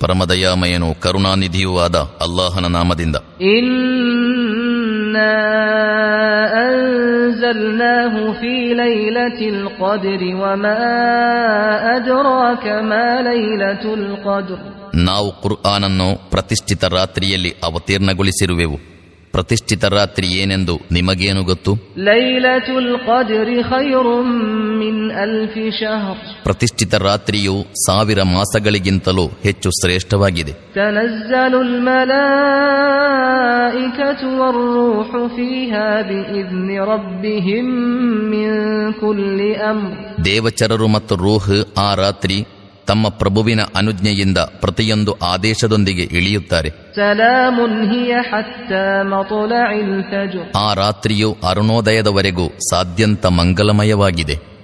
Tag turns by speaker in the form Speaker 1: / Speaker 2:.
Speaker 1: ಪರಮದಯಾಮಯನು ಕರುಣಾನಿಧಿಯೂ ಆದ ಅಲ್ಲಾಹನ ನಾಮದಿಂದ
Speaker 2: إنا أنزلناه في ليلة القدر وما أدراك ما ليلة القدر
Speaker 1: ನಾವು ಕುರ್ಆನನ್ನು ಪ್ರತಿಷ್ಠಿತ ರಾತ್ರಿಯಲ್ಲಿ ಅವತೀರ್ಣಗೊಳಿಸಿರುವೆವು ಪ್ರತಿಷ್ಠಿತ ರಾತ್ರಿ ಏನೆಂದು ನಿಮಗೇನು ಗೊತ್ತು?
Speaker 2: ಲೈಲತುಲ್ ಕದ್ರಿ ಖೈರುಂ ಮಿನ್ ಅಲ್ಫ್ ಶಹರ್.
Speaker 1: ಪ್ರತಿಷ್ಠಿತ ರಾತ್ರಿಯು ಸಾವಿರ ಮಾಸಗಳಿಗಿಂತಲೂ ಹೆಚ್ಚು ಶ್ರೇಷ್ಠವಾಗಿದೆ.
Speaker 2: ತನಜ್ಜಲುಲ್ ಮಲಾಯಿಕತು ವರ್ರೂಹು ಫಿಹಾ ಬಿಇಜ್ನಿ ರಬ್ಬಿಹಿಂ ಮಿನ್ ಕುಲ್ಲಿ ಅಮ್ರ್.
Speaker 1: ದೇವಚರರು ಮತ್ತು ರೂಹ್ ಆ ರಾತ್ರಿ ತಮ್ಮ ಪ್ರಭುವಿನ ಅನುಜ್ಞೆಯಿಂದ ಪ್ರತಿಯೊಂದು ಆದೇಶದೊಂದಿಗೆ ಇಳಿಯುತ್ತಾರೆ. ಆ ರಾತ್ರಿಯು ಅರುಣೋದಯದವರೆಗೂ ಸಾಧ್ಯಂತ ಮಂಗಲಮಯವಾಗಿದೆ.